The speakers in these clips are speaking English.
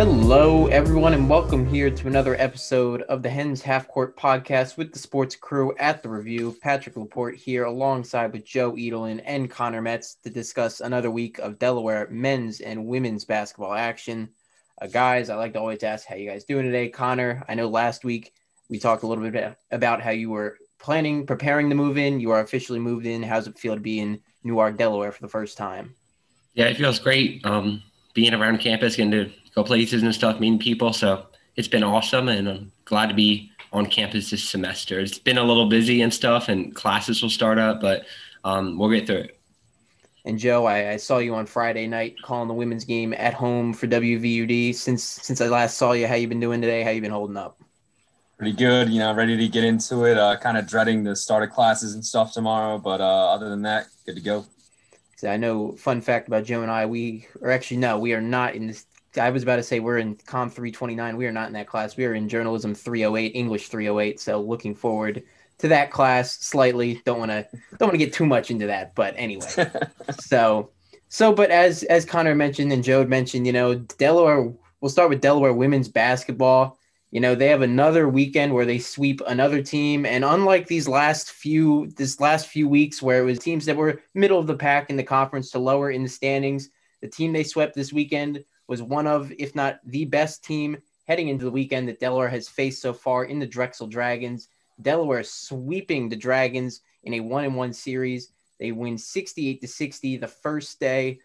Hello, everyone, and welcome here to another episode of the Hens Half Court Podcast with the sports crew at the review. Patrick Laporte here, alongside with Joe Edelin and Connor Metz to discuss another week of Delaware men's and women's basketball action. Uh, guys, I like to always ask how you guys doing today. Connor, I know last week we talked a little bit about how you were planning, preparing to move in. You are officially moved in. How's it feel to be in Newark, Delaware for the first time? Yeah, it feels great. Um, being around campus, getting to go places and stuff, meeting people. So it's been awesome, and I'm glad to be on campus this semester. It's been a little busy and stuff, and classes will start up, but um, we'll get through it. And Joe, I, I, saw you on Friday night calling the women's game at home for WVUD. Since since I last saw you, how you been doing today? How you been holding up? Pretty good. You know, ready to get into it. Uh, kind of dreading the start of classes and stuff tomorrow, but uh, other than that, good to go. So I know. Fun fact about Joe and I, we are actually no, we are not in this I was about to say we're in Com 329. We are not in that class. We are in Journalism 308, English 308. So looking forward to that class slightly. Don't want to don't want to get too much into that, but anyway. so so but as as Connor mentioned and Joe mentioned, you know, Delaware we'll start with Delaware women's basketball. You know, they have another weekend where they sweep another team and unlike these last few this last few weeks where it was teams that were middle of the pack in the conference to lower in the standings, the team they swept this weekend was one of, if not the best team heading into the weekend that Delaware has faced so far in the Drexel Dragons. Delaware sweeping the Dragons in a one and one series. They win 68 to 60 the first day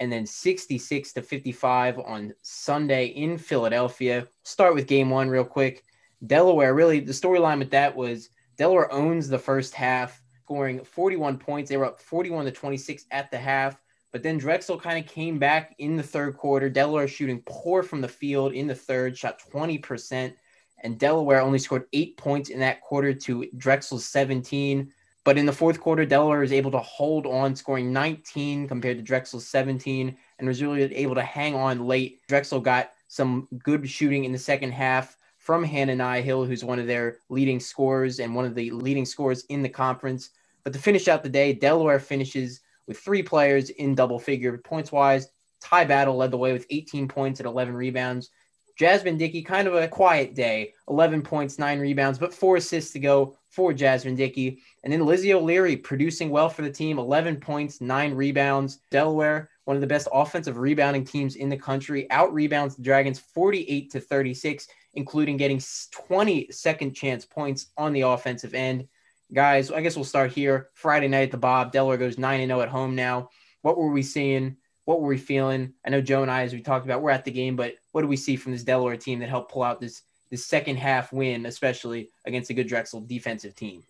and then 66 to 55 on Sunday in Philadelphia. Start with game one real quick. Delaware, really, the storyline with that was Delaware owns the first half, scoring 41 points. They were up 41 to 26 at the half. But then Drexel kind of came back in the third quarter. Delaware shooting poor from the field in the third, shot 20%. And Delaware only scored eight points in that quarter to Drexel's 17. But in the fourth quarter, Delaware was able to hold on, scoring 19 compared to Drexel's 17, and was really able to hang on late. Drexel got some good shooting in the second half from Hannah Nihill, who's one of their leading scorers and one of the leading scorers in the conference. But to finish out the day, Delaware finishes with three players in double figure points wise. Ty Battle led the way with 18 points and 11 rebounds. Jasmine Dickey, kind of a quiet day, 11 points, nine rebounds, but four assists to go for Jasmine Dickey. And then Lizzie O'Leary producing well for the team, 11 points, nine rebounds. Delaware, one of the best offensive rebounding teams in the country, out rebounds the Dragons 48 to 36, including getting 20 second chance points on the offensive end guys, I guess we'll start here. Friday night at the Bob. Delaware goes 9 0 at home now. What were we seeing? What were we feeling? I know Joe and I, as we talked about, we're at the game, but what do we see from this Delaware team that helped pull out this this second half win, especially against a good Drexel defensive team?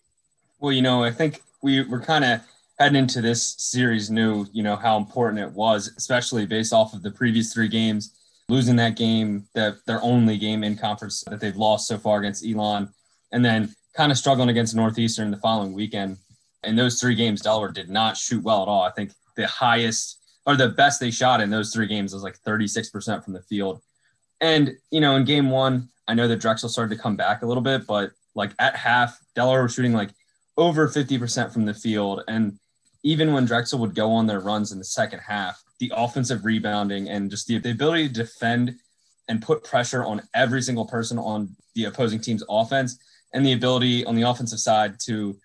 Well, you know, I think we were kind of heading into this series knew, you know, how important it was, especially based off of the previous three games. Losing that game, that their only game in conference that they've lost so far against Elon, and then kind of struggling against Northeastern the following weekend. In those three games, Delaware did not shoot well at all. I think the highest or the best they shot in those three games was like 36% from the field. And, you know, in game one, I know that Drexel started to come back a little bit, but like at half, Delaware was shooting like over 50% from the field. And even when Drexel would go on their runs in the second half, the offensive rebounding and just the, the ability to defend and put pressure on every single person on the opposing team's offense and the ability on the offensive side to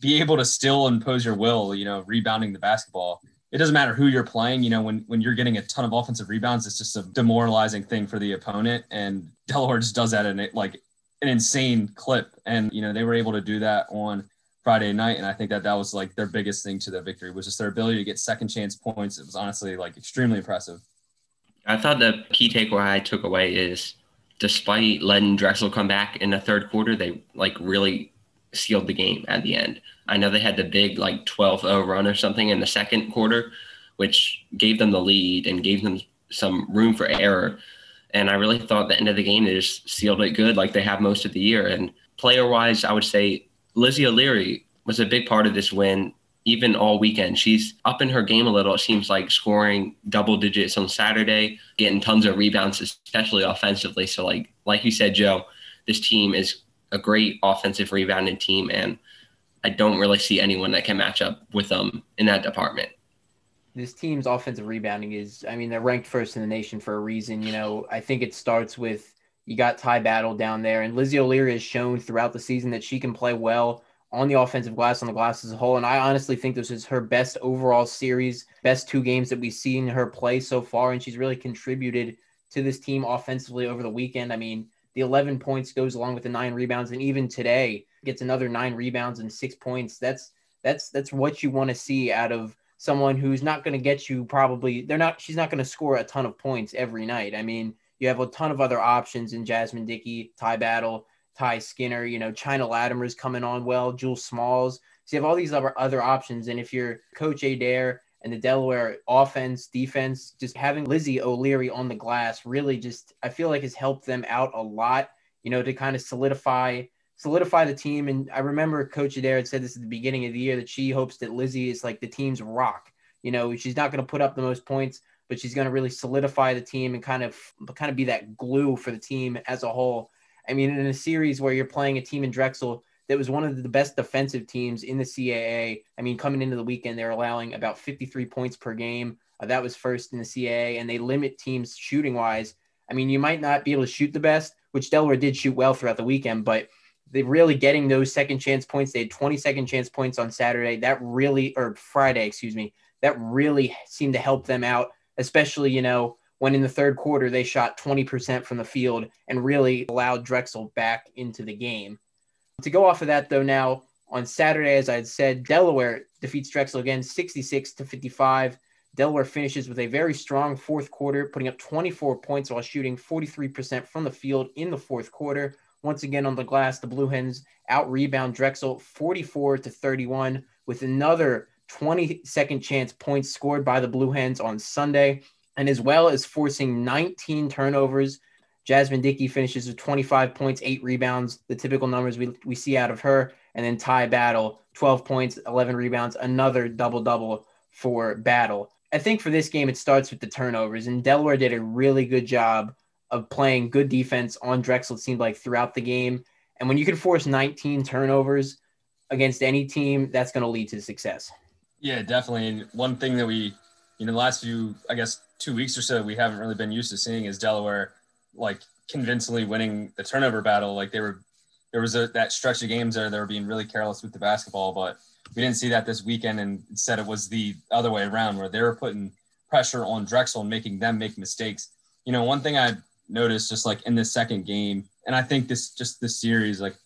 be able to still impose your will, you know, rebounding the basketball. It doesn't matter who you're playing, you know, when when you're getting a ton of offensive rebounds, it's just a demoralizing thing for the opponent. And Delaware just does that in like an insane clip. And, you know, they were able to do that on Friday night. And I think that that was like their biggest thing to their victory was just their ability to get second chance points. It was honestly like extremely impressive. I thought the key takeaway I took away is despite letting Drexel come back in the third quarter, they like really sealed the game at the end. I know they had the big like 12-0 run or something in the second quarter, which gave them the lead and gave them some room for error. And I really thought the end of the game they just sealed it good, like they have most of the year. And player wise, I would say Lizzie O'Leary was a big part of this win even all weekend. She's up in her game a little. It seems like scoring double digits on Saturday, getting tons of rebounds, especially offensively. So, like like you said, Joe, this team is a great offensive rebounding team, and I don't really see anyone that can match up with them in that department. this team's offensive rebounding is, I mean, they're ranked first in the nation for a reason. You know, I think it starts with you got Ty Battle down there, and Lizzie O'Leary has shown throughout the season that she can play well on the offensive glass, on the glass as a whole. And I honestly think this is her best overall series, best two games that we've seen her play so far. And she's really contributed to this team offensively over the weekend. I mean, the 11 points goes along with the nine rebounds, and even today gets another nine rebounds and six points. That's that's that's what you want to see out of someone who's not going to get you probably. They're not. She's not going to score a ton of points every night. I mean, you have a ton of other options in Jasmine Dickey, Ty Battle, Ty Skinner. You know, Chyna Latimer's coming on well. Jules Smalls. So you have all these other other options, and if you're Coach Adair and the Delaware offense, defense, just having Lizzie O'Leary on the glass really just I feel like has helped them out a lot, you know, to kind of solidify solidify the team. And I remember Coach Adair had said this at the beginning of the year that she hopes that Lizzie is like the team's rock. You know, she's not going to put up the most points, but she's going to really solidify the team and kind of kind of be that glue for the team as a whole. I mean, in a series where you're playing a team in Drexel that was one of the best defensive teams in the CAA. I mean, coming into the weekend, they're allowing about 53 points per game. Uh, that was first in the CAA, and they limit teams shooting wise. I mean, you might not be able to shoot the best, which Delaware did shoot well throughout the weekend, but they're really getting those second chance points. They had 20 second chance points on Saturday. That really, or Friday, excuse me, that really seemed to help them out, especially, you know, when in the third quarter they shot 20% from the field and really allowed Drexel back into the game. To go off of that, though, now on Saturday, as I had said, Delaware defeats Drexel again 66 to 55. Delaware finishes with a very strong fourth quarter, putting up 24 points while shooting 43% from the field in the fourth quarter. Once again on the glass, the Blue Hens out rebound Drexel 44 to 31 with another 20 second chance points scored by the Blue Hens on Sunday, and as well as forcing 19 turnovers Jasmine Dickey finishes with 25 points, eight rebounds, the typical numbers we, we see out of her. And then Ty Battle, 12 points, 11 rebounds, another double double for Battle. I think for this game, it starts with the turnovers, and Delaware did a really good job of playing good defense on Drexel, it seemed like throughout the game. And when you can force 19 turnovers against any team, that's going to lead to success. Yeah, definitely. And one thing that we, you know, the last few, I guess, two weeks or so, we haven't really been used to seeing is Delaware like convincingly winning the turnover battle. Like they were, there was a, that stretch of games there they were being really careless with the basketball, but we didn't see that this weekend. And instead, it was the other way around where they were putting pressure on Drexel and making them make mistakes. You know, one thing I noticed just like in this second game, and I think this just this series, like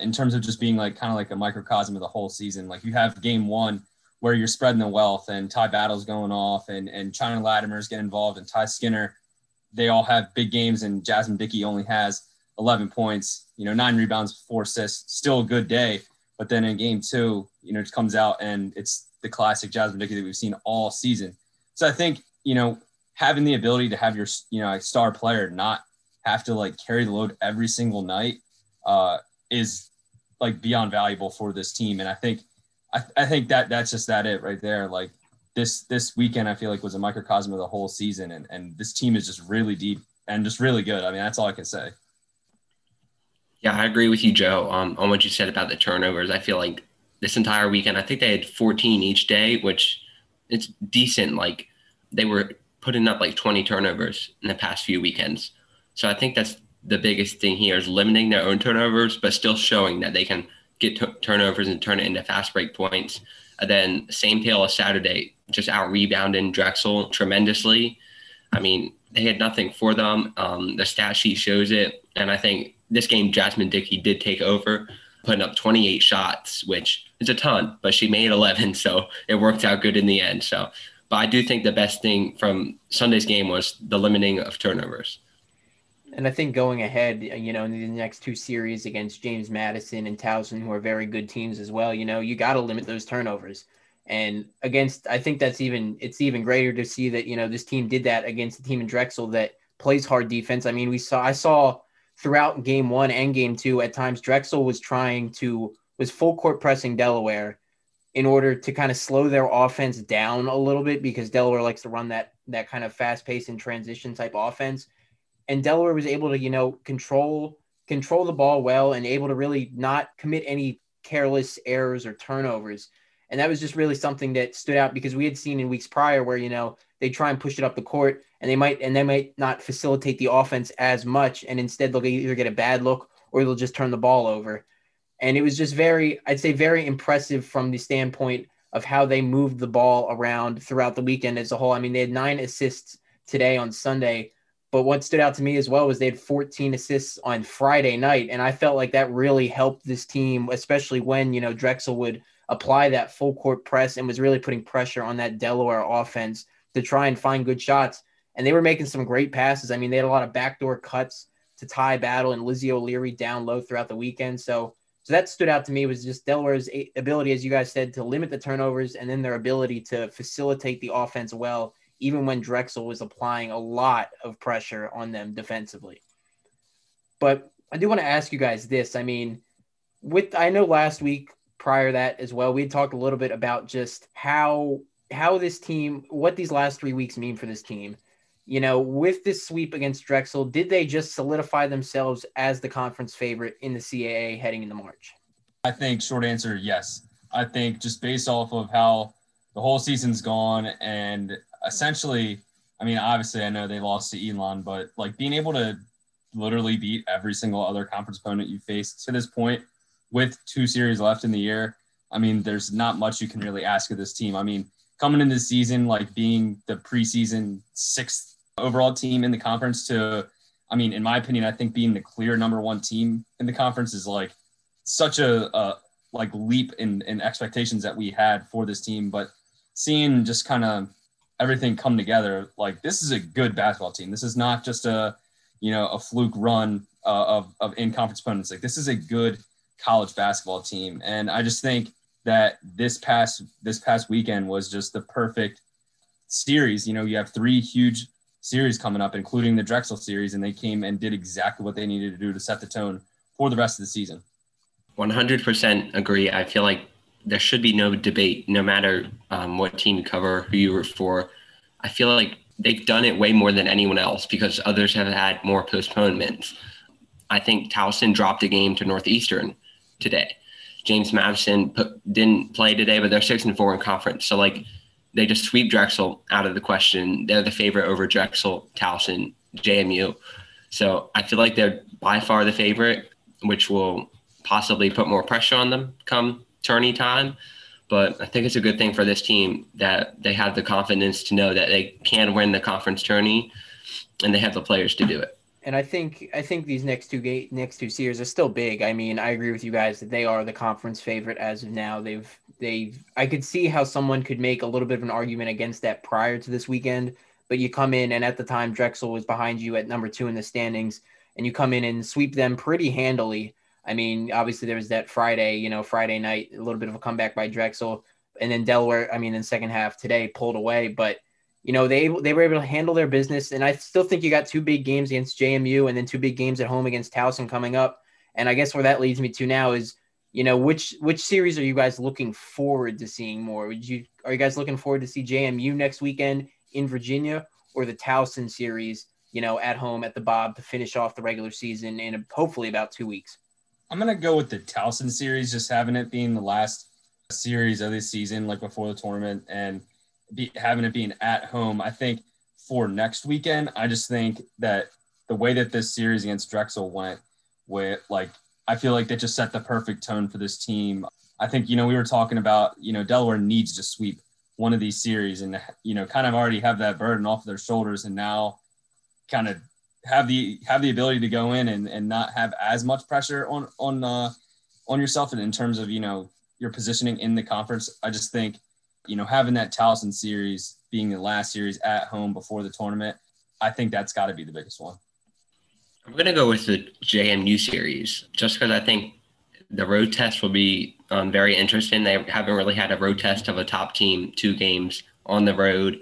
in terms of just being like kind of like a microcosm of the whole season. Like you have game one where you're spreading the wealth and Ty Battle's going off and and Chyna Latimer's getting involved and Ty Skinner they all have big games, and Jasmine Dickey only has 11 points, you know, nine rebounds, four assists, still a good day. But then in game two, you know, it comes out and it's the classic Jasmine Dickey that we've seen all season. So I think, you know, having the ability to have your, you know, a star player not have to like carry the load every single night uh, is like beyond valuable for this team. And I think, I, I think that that's just that it right there. Like this this weekend I feel like was a microcosm of the whole season, and and this team is just really deep and just really good. I mean, that's all I can say. Yeah, I agree with you, Joe, um, on what you said about the turnovers. I feel like this entire weekend, I think they had 14 each day, which it's decent. Like they were putting up like 20 turnovers in the past few weekends. So I think that's the biggest thing here is limiting their own turnovers, but still showing that they can get t- turnovers and turn it into fast break points. And then same tale as Saturday, just out rebounding Drexel tremendously. I mean, they had nothing for them. Um, the stat sheet shows it. And I think this game, Jasmine Dickey did take over, putting up 28 shots, which is a ton, but she made 11. So it worked out good in the end. So, but I do think the best thing from Sunday's game was the limiting of turnovers. And I think going ahead, uh, you know, in the next two series against James Madison and Towson, who are very good teams as well, you know, you got to limit those turnovers. And against, I think that's even it's even greater to see that you know this team did that against the team in Drexel that plays hard defense. I mean, we saw I saw throughout game one and game two at times Drexel was trying to was full court pressing Delaware in order to kind of slow their offense down a little bit because Delaware likes to run that that kind of fast pace and transition type offense. And Delaware was able to, you know, control control the ball well and able to really not commit any careless errors or turnovers. And that was just really something that stood out because we had seen in weeks prior where, you know, they try and push it up the court and they might and they might not facilitate the offense as much. And instead they'll either get a bad look or they'll just turn the ball over. And it was just very, I'd say very impressive from the standpoint of how they moved the ball around throughout the weekend as a whole. I mean, they had nine assists today on Sunday. But what stood out to me as well was they had 14 assists on Friday night. And I felt like that really helped this team, especially when, you know, Drexel would apply that full court press and was really putting pressure on that Delaware offense to try and find good shots. And they were making some great passes. I mean, they had a lot of backdoor cuts to Ty Battle and Lizzie O'Leary down low throughout the weekend. So, so that stood out to me was just Delaware's ability, as you guys said, to limit the turnovers and then their ability to facilitate the offense well even when Drexel was applying a lot of pressure on them defensively. But I do want to ask you guys this. I mean, with I know last week prior that as well, we talked a little bit about just how how this team, what these last three weeks mean for this team. You know, with this sweep against Drexel, did they just solidify themselves as the conference favorite in the CAA heading into March? I think short answer, yes. I think just based off of how the whole season's gone and essentially, I mean, obviously, I know they lost to Elon, but like being able to literally beat every single other conference opponent you faced to this point with two series left in the year, I mean, there's not much you can really ask of this team. I mean, coming into the season, like being the preseason sixth overall team in the conference to, I mean, in my opinion, I think being the clear number one team in the conference is like such a, a like leap in, in expectations that we had for this team. But seeing just kind of everything come together. Like this is a good basketball team. This is not just a you know a fluke run uh, of of in conference opponents. Like this is a good college basketball team, and I just think that this past this past weekend was just the perfect series. You know, you have three huge series coming up, including the Drexel series, and they came and did exactly what they needed to do to set the tone for the rest of the season. 100% agree. I feel like there should be no debate, no matter um, what team you cover, who you root for. I feel like they've done it way more than anyone else because others have had more postponements. I think Towson dropped a game to Northeastern today. James Madison put, didn't play today, but they're six and four in conference. So like they just sweep Drexel out of the question. They're the favorite over Drexel, Towson, JMU. So I feel like they're by far the favorite, which will possibly put more pressure on them come tourney time. But I think it's a good thing for this team that they have the confidence to know that they can win the conference tourney, and they have the players to do it. And I think I think these next two gate next two series are still big. I mean, I agree with you guys that they are the conference favorite as of now. They've they I could see how someone could make a little bit of an argument against that prior to this weekend. But you come in and at the time Drexel was behind you at number two in the standings, and you come in and sweep them pretty handily. I mean, obviously there was that Friday, you know, Friday night, a little bit of a comeback by Drexel, and then Delaware. I mean, in second half today pulled away, but you know they they were able to handle their business, and I still think you got two big games against JMU, and then two big games at home against Towson coming up. And I guess where that leads me to now is, you know, which which series are you guys looking forward to seeing more? Would you are you guys looking forward to see JMU next weekend in Virginia or the Towson series? You know, at home at the Bob to finish off the regular season in hopefully about two weeks. I'm gonna go with the Towson series, just having it being the last series of this season, like before the tournament, and be, having it being at home. I think for next weekend, I just think that the way that this series against Drexel went, with like I feel like they just set the perfect tone for this team. I think you know we were talking about you know Delaware needs to sweep one of these series and you know kind of already have that burden off their shoulders, and now kind of have the have the ability to go in and, and not have as much pressure on on uh, on yourself and in terms of you know your positioning in the conference. I just think you know having that Towson series being the last series at home before the tournament, I think that's got to be the biggest one. I'm gonna go with the JMU series just because I think the road test will be um, very interesting. They haven't really had a road test of a top team two games on the road.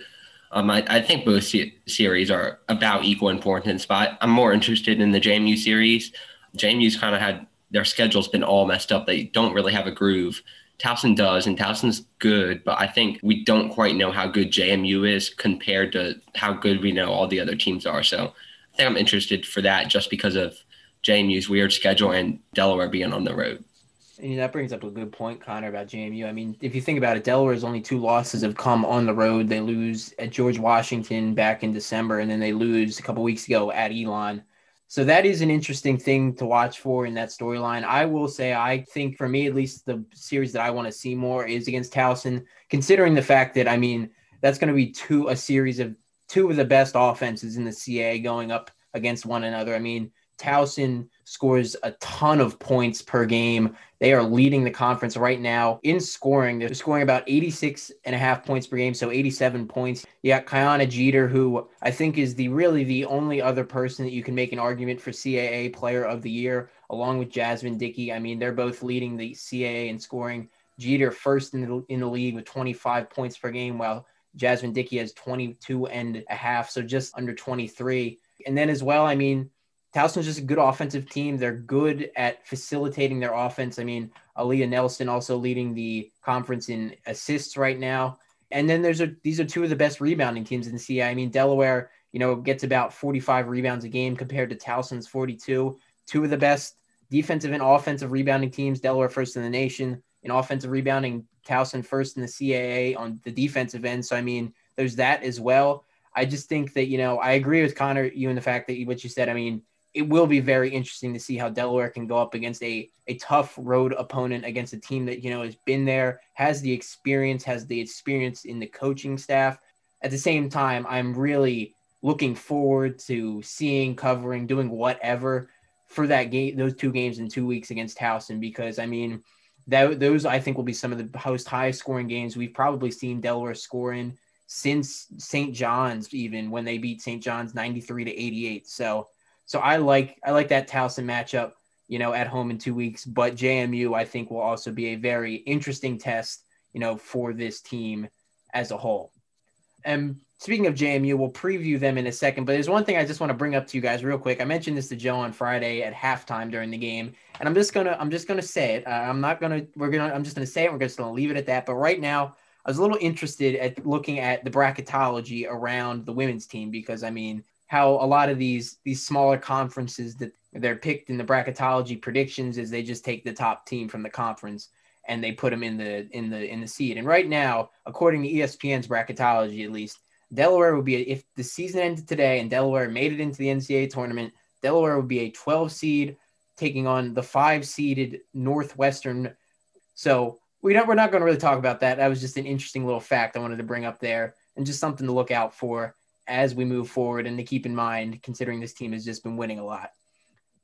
Um, I, I, think both se- series are about equal importance, but I'm more interested in the JMU series. JMU's kind of had their schedule's been all messed up. They don't really have a groove. Towson does, and Towson's good, but I think we don't quite know how good JMU is compared to how good we know all the other teams are. So I think I'm interested for that just because of JMU's weird schedule and Delaware being on the road. And that brings up a good point, Connor, about JMU. I mean, if you think about it, Delaware's only two losses have come on the road. They lose at George Washington back in December, and then they lose a couple weeks ago at Elon. So that is an interesting thing to watch for in that storyline. I will say, I think for me, at least, the series that I want to see more is against Towson, considering the fact that, I mean, that's going to be two, a series of two of the best offenses in the CA going up against one another. I mean, Towson scores a ton of points per game. They are leading the conference right now in scoring. They're scoring about 86 and a half points per game, so 87 points. You got Kionna Jeter, who I think is the really the only other person that you can make an argument for CAA Player of the Year, along with Jasmine Dickey. I mean, they're both leading the CAA in scoring. Jeter first in the in the league with 25 points per game, while Jasmine Dickey has 22 and a half, so just under 23. And then as well, I mean, Towson's just a good offensive team. They're good at facilitating their offense. I mean, Aleah Nelson also leading the conference in assists right now. And then there's a these are two of the best rebounding teams in the CA. I mean, Delaware, you know, gets about 45 rebounds a game compared to Towson's 42. Two of the best defensive and offensive rebounding teams. Delaware first in the nation in offensive rebounding. Towson first in the CAA on the defensive end. So I mean, there's that as well. I just think that you know I agree with Connor you in the fact that what you said. I mean, it will be very interesting to see how Delaware can go up against a, a tough road opponent against a team that, you know, has been there, has the experience, has the experience in the coaching staff. At the same time, I'm really looking forward to seeing, covering, doing whatever for that game, those two games in two weeks against Towson, because I mean, that those I think will be some of the most high scoring games we've probably seen Delaware score in since St. John's, even when they beat St. John's 93 to 88. So so I like I like that Towson matchup, you know, at home in two weeks. But JMU, I think, will also be a very interesting test, you know, for this team as a whole. And speaking of JMU, we'll preview them in a second. But there's one thing I just want to bring up to you guys real quick. I mentioned this to Joe on Friday at halftime during the game, and I'm just gonna I'm just gonna say it. Uh, I'm not gonna we're gonna I'm just gonna say it. We're just gonna leave it at that. But right now, I was a little interested at looking at the bracketology around the women's team because I mean how a lot of these these smaller conferences that they're picked in the bracketology predictions is they just take the top team from the conference and they put them in the in the in the seed. And right now, according to ESPN's bracketology, at least Delaware would be if the season ended today and Delaware made it into the NCAA tournament, Delaware would be a 12 seed taking on the five seeded Northwestern. So we don't, we're not going to really talk about that. That was just an interesting little fact I wanted to bring up there and just something to look out for as we move forward and to keep in mind, considering this team has just been winning a lot.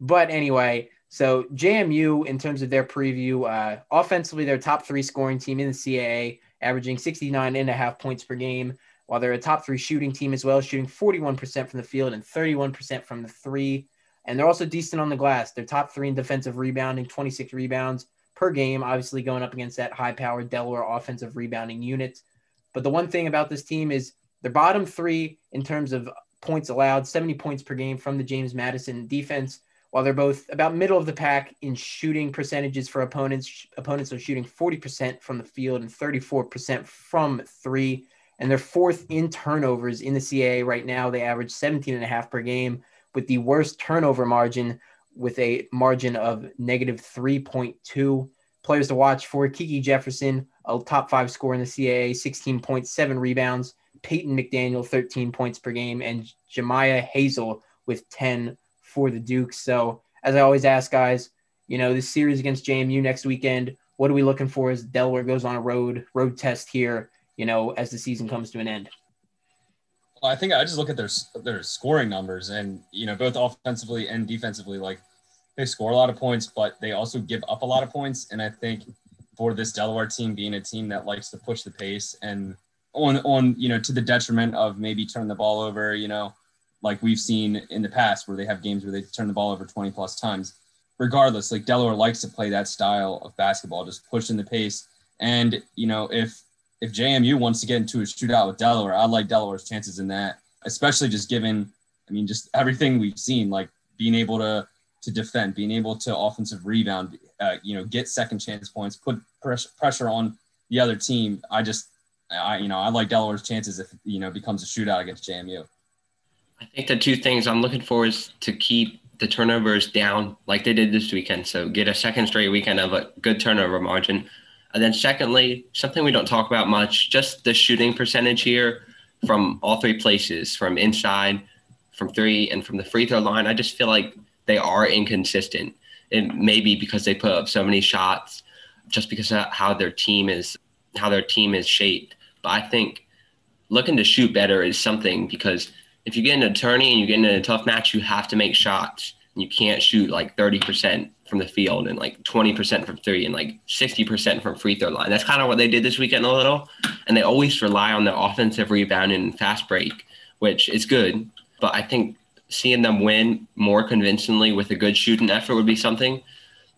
But anyway, so JMU, in terms of their preview, uh, offensively, they're top three scoring team in the CAA, averaging 69 and a half points per game, while they're a top three shooting team as well, shooting 41% from the field and 31% from the three. And they're also decent on the glass. They're top three in defensive rebounding, 26 rebounds per game, obviously going up against that high powered Delaware offensive rebounding unit. But the one thing about this team is they're bottom three in terms of points allowed, 70 points per game from the James Madison defense, while they're both about middle of the pack in shooting percentages for opponents. Opponents are shooting 40% from the field and 34% from three. And they're fourth in turnovers in the CAA right now. They average 17 and a half per game with the worst turnover margin with a margin of negative 3.2. Players to watch for Kiki Jefferson, a top five scorer in the CAA, 16.7 rebounds, Peyton McDaniel, 13 points per game, and Jamia Hazell with 10 for the Duke. So, as I always ask guys, you know, this series against JMU next weekend, what are we looking for as Delaware goes on a road road test here, you know, as the season comes to an end? Well, I think I just look at their their scoring numbers and, you know, both offensively and defensively, like they score a lot of points, but they also give up a lot of points. And I think for this Delaware team being a team that likes to push the pace and on on you know to the detriment of maybe turn the ball over you know like we've seen in the past where they have games where they turn the ball over 20 plus times. Regardless like delaware likes to play that style of basketball just pushing the pace. And you know if if jmu wants to get into a shootout with delaware i like delaware's chances in that especially just given i mean just everything we've seen like being able to to defend being able to offensive rebound uh, you know get second chance points put pressure on the other team. I just I, you know, I like Delaware's chances if you know becomes a shootout against JMU. I think the two things I'm looking for is to keep the turnovers down like they did this weekend. So get a second straight weekend of a good turnover margin. And then secondly, something we don't talk about much, just the shooting percentage here from all three places, from inside, from three, and from the free throw line. I just feel like they are inconsistent. It may be because they put up so many shots, just because of how their team is how their team is shaped. But I think looking to shoot better is something because if you get an attorney and you get in a tough match, you have to make shots. You can't shoot like 30% from the field and like 20% from three and like 60% from free throw line. That's kind of what they did this weekend a little. And they always rely on their offensive rebound and fast break, which is good. But I think seeing them win more convincingly with a good shooting effort would be something.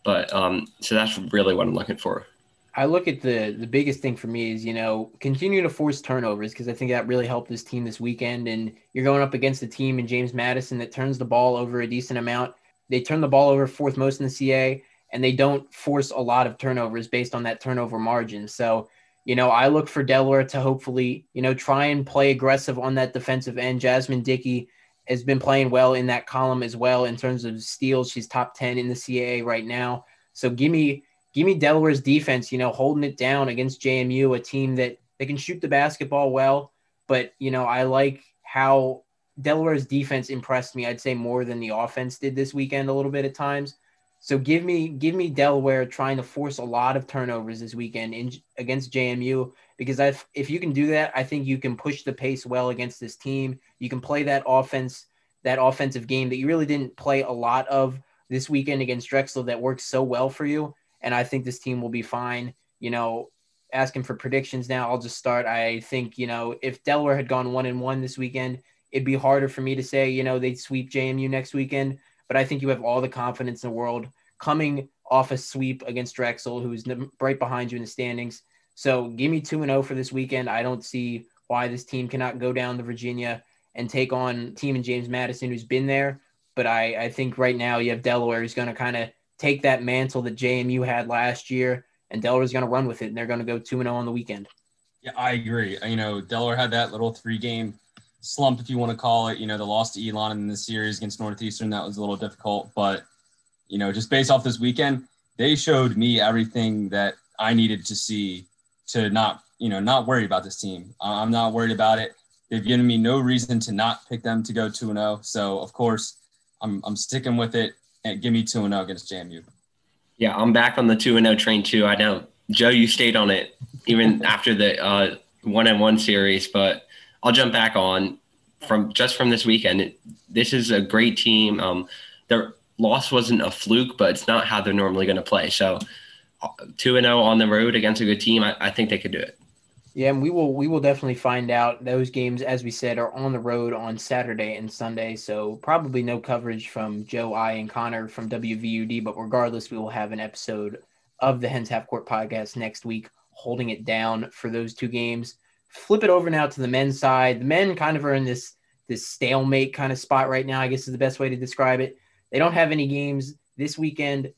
But um, so that's really what I'm looking for. I look at the the biggest thing for me is you know continue to force turnovers because I think that really helped this team this weekend. And you're going up against a team in James Madison that turns the ball over a decent amount. They turn the ball over fourth most in the CA, and they don't force a lot of turnovers based on that turnover margin. So you know I look for Delaware to hopefully you know try and play aggressive on that defensive end. Jasmine Dickey has been playing well in that column as well in terms of steals. She's top ten in the CAA right now. So give me give me Delaware's defense, you know, holding it down against JMU, a team that they can shoot the basketball well, but you know, I like how Delaware's defense impressed me. I'd say more than the offense did this weekend a little bit at times. So give me give me Delaware trying to force a lot of turnovers this weekend in, against JMU because if if you can do that, I think you can push the pace well against this team. You can play that offense, that offensive game that you really didn't play a lot of this weekend against Drexel that works so well for you and I think this team will be fine. You know, asking for predictions now, I'll just start. I think you know if Delaware had gone one and one this weekend, it'd be harder for me to say you know they'd sweep JMU next weekend. But I think you have all the confidence in the world coming off a sweep against Drexel, who's right behind you in the standings. So give me two and zero oh for this weekend. I don't see why this team cannot go down to Virginia and take on team and James Madison, who's been there. But I, I think right now you have Delaware who's going to kind of take that mantle that JMU had last year, and Delaware's going to run with it, and they're going to go 2 0 on the weekend. Yeah, I agree. You know, Delaware had that little three game slump, if you want to call it. You know, the loss to Elon in the series against Northeastern, that was a little difficult. But, you know, just based off this weekend, they showed me everything that I needed to see to not, you know, not worry about this team. I'm not worried about it. They've given me no reason to not pick them to go 2 0. So, of course, I'm, I'm sticking with it and give me 2 0 against JMU. Yeah, I'm back on the 2 0 train too. I know, Joe, you stayed on it even after the uh, one and one series, but I'll jump back on from just from this weekend. It, this is a great team. Um, their loss wasn't a fluke, but it's not how they're normally going to play. So, uh, 2 0 on the road against a good team, I, I think they could do it. Yeah, and we will we will definitely find out. Those games, as we said, are on the road on Saturday and Sunday, so probably no coverage from Joe, I, and Connor from WVUD. But regardless, we will have an episode of the Hens Half Court podcast next week, holding it down for those two games. Flip it over now to the men's side. The men kind of are in this this stalemate kind of spot right now. I guess is the best way to describe it. They don't have any games this weekend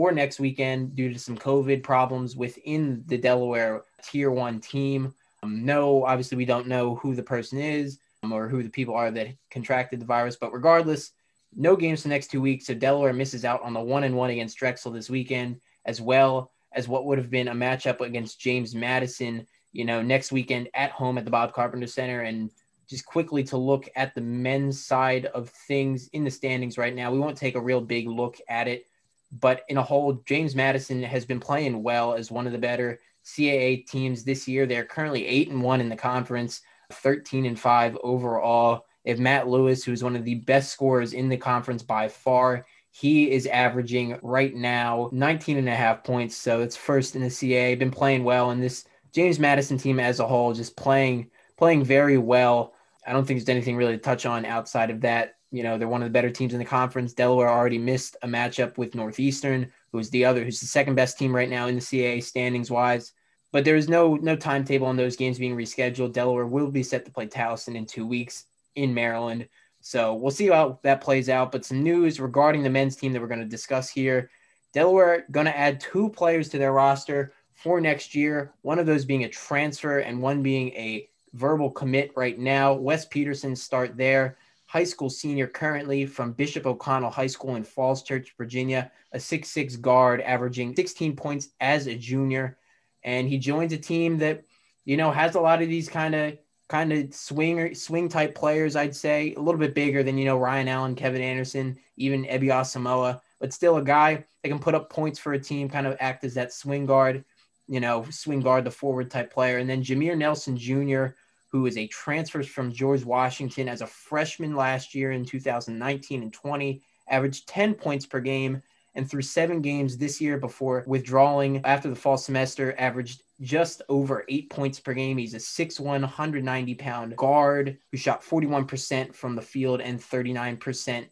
or next weekend due to some COVID problems within the Delaware tier one team. Um, no, obviously, we don't know who the person is um, or who the people are that contracted the virus, but regardless, no games the next two weeks. So Delaware misses out on the one and one against Drexel this weekend, as well as what would have been a matchup against James Madison, you know, next weekend at home at the Bob Carpenter Center. And just quickly to look at the men's side of things in the standings right now, we won't take a real big look at it but in a whole, James Madison has been playing well as one of the better CAA teams this year. They're currently eight and one in the conference, 13 and five overall. If Matt Lewis, who's one of the best scorers in the conference by far. He is averaging right now 19 and a half points. So it's first in the CAA. Been playing well. And this James Madison team as a whole just playing playing very well. I don't think there's anything really to touch on outside of that. You know, they're one of the better teams in the conference. Delaware already missed a matchup with Northeastern, who's the other, who's the second best team right now in the CAA standings wise. But there is no no timetable on those games being rescheduled. Delaware will be set to play Towson in two weeks in Maryland. So we'll see how that plays out. But some news regarding the men's team that we're going to discuss here. Delaware going to add two players to their roster for next year. One of those being a transfer and one being a verbal commit right now. Wes Peterson start there high school senior currently from Bishop O'Connell High School in Falls Church, Virginia, a six-six guard averaging 16 points as a junior. And he joins a team that, you know, has a lot of these kind of kind of swing swing type players, I'd say, a little bit bigger than, you know, Ryan Allen, Kevin Anderson, even Ebby Asamoah, but still a guy that can put up points for a team, kind of act as that swing guard, you know, swing guard, the forward type player. And then Jameer Nelson Jr., who is a transfer from George Washington as a freshman last year in 2019 and 20, averaged 10 points per game. And through seven games this year before withdrawing after the fall semester, averaged just over eight points per game. He's a 6'1, 190 pound guard who shot 41% from the field and 39%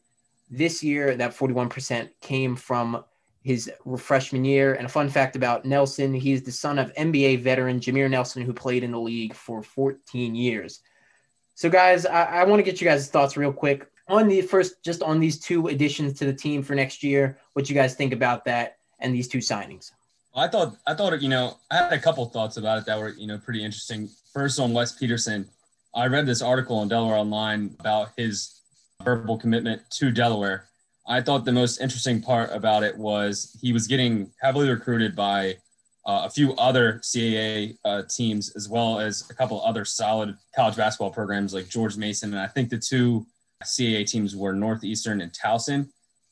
this year. That 41% came from his freshman year. And a fun fact about Nelson, he's the son of NBA veteran Jameer Nelson, who played in the league for 14 years. So, guys, I, I want to get you guys' thoughts real quick on the first, just on these two additions to the team for next year. What you guys think about that and these two signings? I thought, I thought, you know, I had a couple thoughts about it that were, you know, pretty interesting. First, on Wes Peterson, I read this article on Delaware Online about his verbal commitment to Delaware I thought the most interesting part about it was he was getting heavily recruited by uh, a few other CAA uh, teams, as well as a couple other solid college basketball programs like George Mason. And I think the two CAA teams were Northeastern and Towson.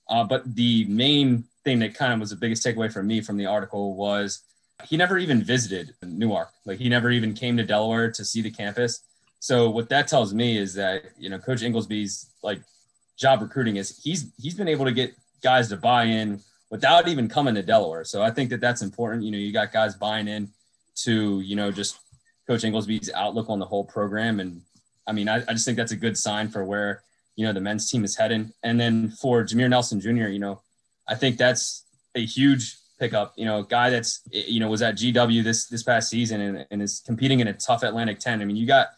Uh, but the main thing that kind of was the biggest takeaway for me from the article was he never even visited Newark. Like he never even came to Delaware to see the campus. So what that tells me is that you know Coach Ingelsby's like job recruiting is he's he's been able to get guys to buy in without even coming to Delaware. So I think that that's important. You know, you got guys buying in to you know just Coach Ingelsby's outlook on the whole program, and I mean, I, I just think that's a good sign for where you know the men's team is heading. And then for Jameer Nelson Jr., you know, I think that's a huge pickup. You know, a guy that's you know was at GW this this past season and, and is competing in a tough Atlantic 10. I mean, you got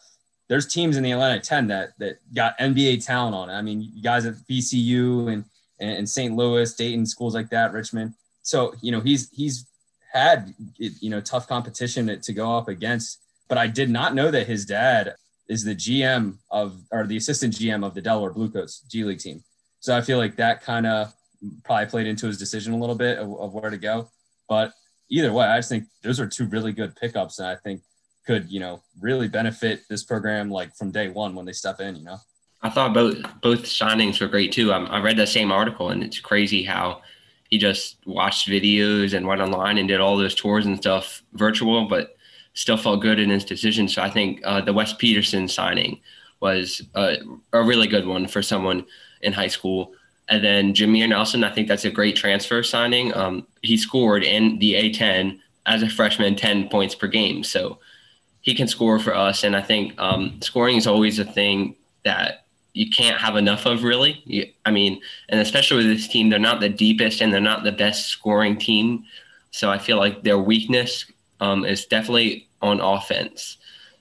there's teams in the Atlantic 10 that that got NBA talent on it. I mean, you guys at VCU and and St. Louis, Dayton, schools like that, Richmond. So you know he's he's had you know tough competition to, to go up against. But I did not know that his dad is the GM of or the assistant GM of the Delaware Bluecoats G League team. So I feel like that kind of probably played into his decision a little bit of, of where to go. But either way, I just think those are two really good pickups, and I think could you know really benefit this program like from day one when they step in you know i thought both both signings were great too um, i read that same article and it's crazy how he just watched videos and went online and did all those tours and stuff virtual but still felt good in his decision so i think uh, the wes peterson signing was a, a really good one for someone in high school and then Jameer Nelson, I think that's a great transfer signing. Um, he scored in the A10 as a freshman 10 points per game. So he can score for us. And I think um, scoring is always a thing that you can't have enough of, really. You, I mean, and especially with this team, they're not the deepest and they're not the best scoring team. So I feel like their weakness um, is definitely on offense.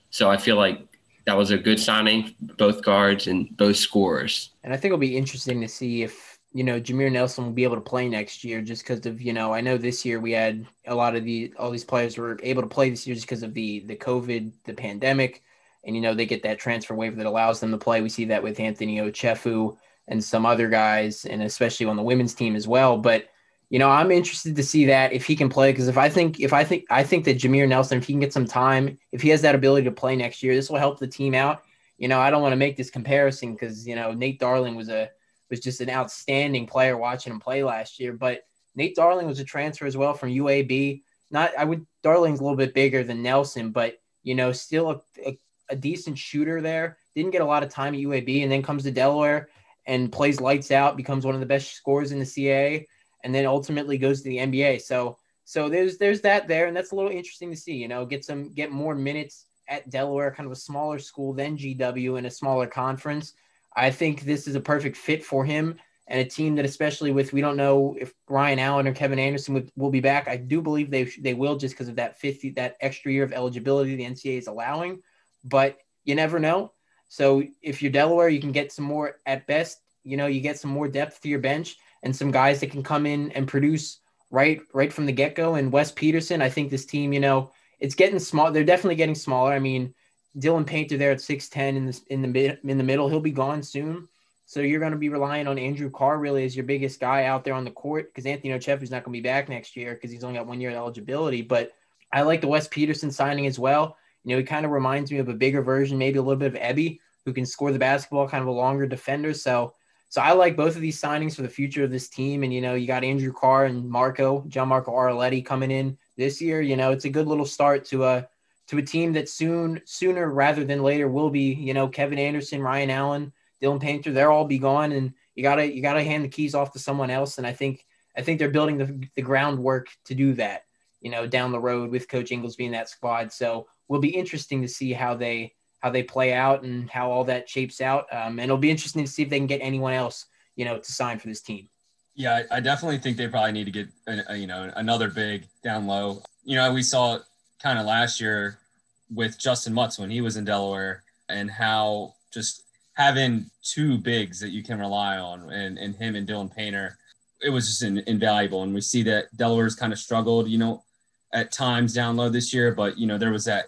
So I feel like that was a good signing, both guards and both scorers. And I think it'll be interesting to see if you know, Jameer Nelson will be able to play next year just because of, you know, I know this year we had a lot of the all these players were able to play this year just because of the the COVID, the pandemic, and you know they get that transfer waiver that allows them to play. We see that with Anthony Ochefu and some other guys, and especially on the women's team as well. But you know, I'm interested to see that if he can play because if I think if I think I think that Jameer Nelson, if he can get some time, if he has that ability to play next year, this will help the team out. You know, I don't want to make this comparison because you know Nate Darling was a was just an outstanding player watching him play last year. But Nate Darling was a transfer as well from UAB. Not I would Darling's a little bit bigger than Nelson, but you know, still a, a, a decent shooter there. Didn't get a lot of time at UAB and then comes to Delaware and plays lights out, becomes one of the best scorers in the CAA, and then ultimately goes to the NBA. So so there's there's that there, and that's a little interesting to see. You know, get some get more minutes at Delaware, kind of a smaller school than GW in a smaller conference. I think this is a perfect fit for him and a team that, especially with we don't know if Ryan Allen or Kevin Anderson would, will be back. I do believe they they will just because of that 50 that extra year of eligibility the NCAA is allowing, but you never know. So if you're Delaware, you can get some more at best. You know, you get some more depth to your bench and some guys that can come in and produce right right from the get go. And Wes Peterson, I think this team, you know, it's getting small. They're definitely getting smaller. I mean, Dylan Painter there at 6'10 in the in the mid in the middle. He'll be gone soon. So you're going to be relying on Andrew Carr really as your biggest guy out there on the court because Anthony Ochefu is not going to be back next year because he's only got one year of eligibility. But I like the Wes Peterson signing as well. You know, he kind of reminds me of a bigger version, maybe a little bit of Ebby, who can score the basketball, kind of a longer defender. So, so I like both of these signings for the future of this team. And you know, you got Andrew Carr and Marco, Gianmarco Arletti coming in this year. You know, it's a good little start to a to a team that soon, sooner rather than later, will be. You know, Kevin Anderson, Ryan Allen Dylan Painter, they'll all be gone, and you gotta you gotta hand the keys off to someone else. And I think I think they're building the, the groundwork to do that. You know, down the road with Coach Ingelsby in that squad. So will be interesting to see how they how they play out and how all that shapes out. Um, and it'll be interesting to see if they can get anyone else, you know, to sign for this team. Yeah, I, definitely think they probably need to get, a, a, you know, another big down low. You know, we saw kind of last year with Justyn Mutts when he was in Delaware and how just having two bigs that you can rely on and, and him and Dylan Painter, it was just in, invaluable. And we see that Delaware's kind of struggled, you know, at times down low this year, but you know, there was that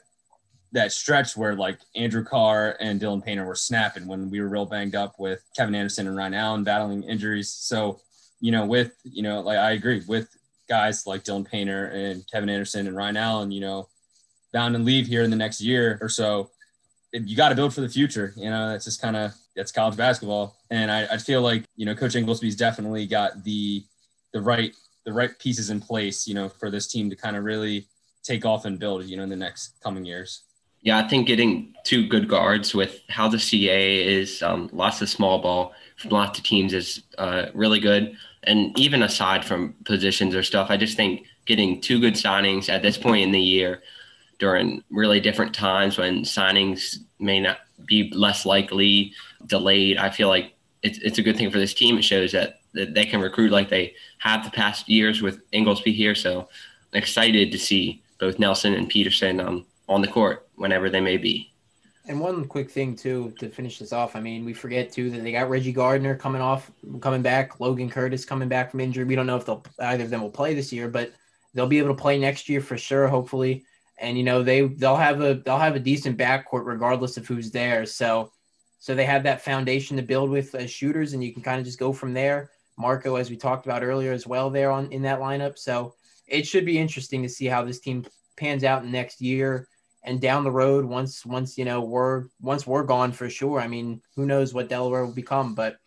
that stretch where like Andrew Carr and Dylan Painter were snapping when we were real banged up with Kevin Anderson and Ryan Allen battling injuries. So, you know, with, you know, like I agree with guys like Dylan Painter and Kevin Anderson and Ryan Allen, you know, bound and leave here in the next year or so you got to build for the future. You know, that's just kind of that's college basketball, and I, I feel like you know Coach Ingelsby's definitely got the the right the right pieces in place. You know, for this team to kind of really take off and build. You know, in the next coming years. Yeah, I think getting two good guards with how the CAA is um, lots of small ball from lots of teams is uh, really good. And even aside from positions or stuff, I just think getting two good signings at this point in the year during really different times when signings may not be less likely, delayed. I feel like it's, it's a good thing for this team. It shows that, that they can recruit like they have the past years with Ingelsby here. So excited to see both Nelson and Peterson um, on the court whenever they may be. And one quick thing too to finish this off. I mean, we forget too that they got Reggie Gardner coming off, coming back. Logan Curtis coming back from injury. We don't know if they'll either of them will play this year, but they'll be able to play next year for sure. Hopefully, and you know they they'll have a they'll have a decent backcourt regardless of who's there. So so they have that foundation to build with as shooters, and you can kind of just go from there. Marco, as we talked about earlier, as well there on in that lineup. So it should be interesting to see how this team pans out next year and down the road once once you know we're once we're gone for sure. I mean, who knows what Delaware will become, but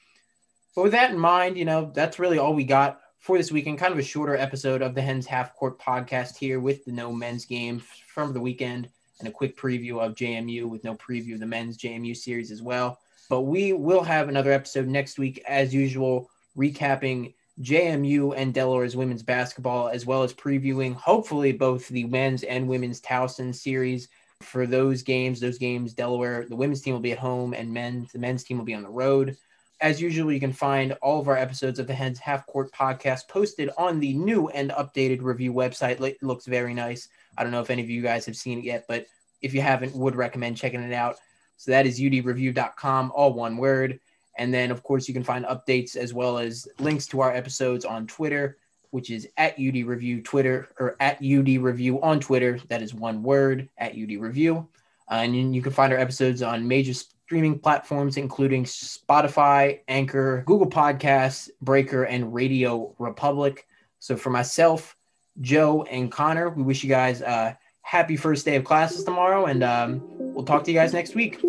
but with that in mind, you know that's really all we got for this weekend. Kind of a shorter episode of the Hens Half Court podcast here with the no men's game from the weekend and a quick preview of JMU with no preview of the men's JMU series as well. But we will have another episode next week, as usual, recapping JMU and Delaware's women's basketball, as well as previewing hopefully both the men's and women's Towson series. For those games, those games, Delaware, the women's team will be at home, and men, the men's team will be on the road. As usual, you can find all of our episodes of the Hens Half Court podcast posted on the new and updated review website. It looks very nice. I don't know if any of you guys have seen it yet, but if you haven't, would recommend checking it out. So that is udreview.com, all one word. And then, of course, you can find updates as well as links to our episodes on Twitter, which is at UD Review Twitter or at UD Review on Twitter. That is one word at UD Review. Uh, and you can find our episodes on major streaming platforms, including Spotify, Anchor, Google Podcasts, Breaker, and Radio Republic. So for myself, Joe, and Connor, we wish you guys a happy first day of classes tomorrow, and um, we'll talk to you guys next week.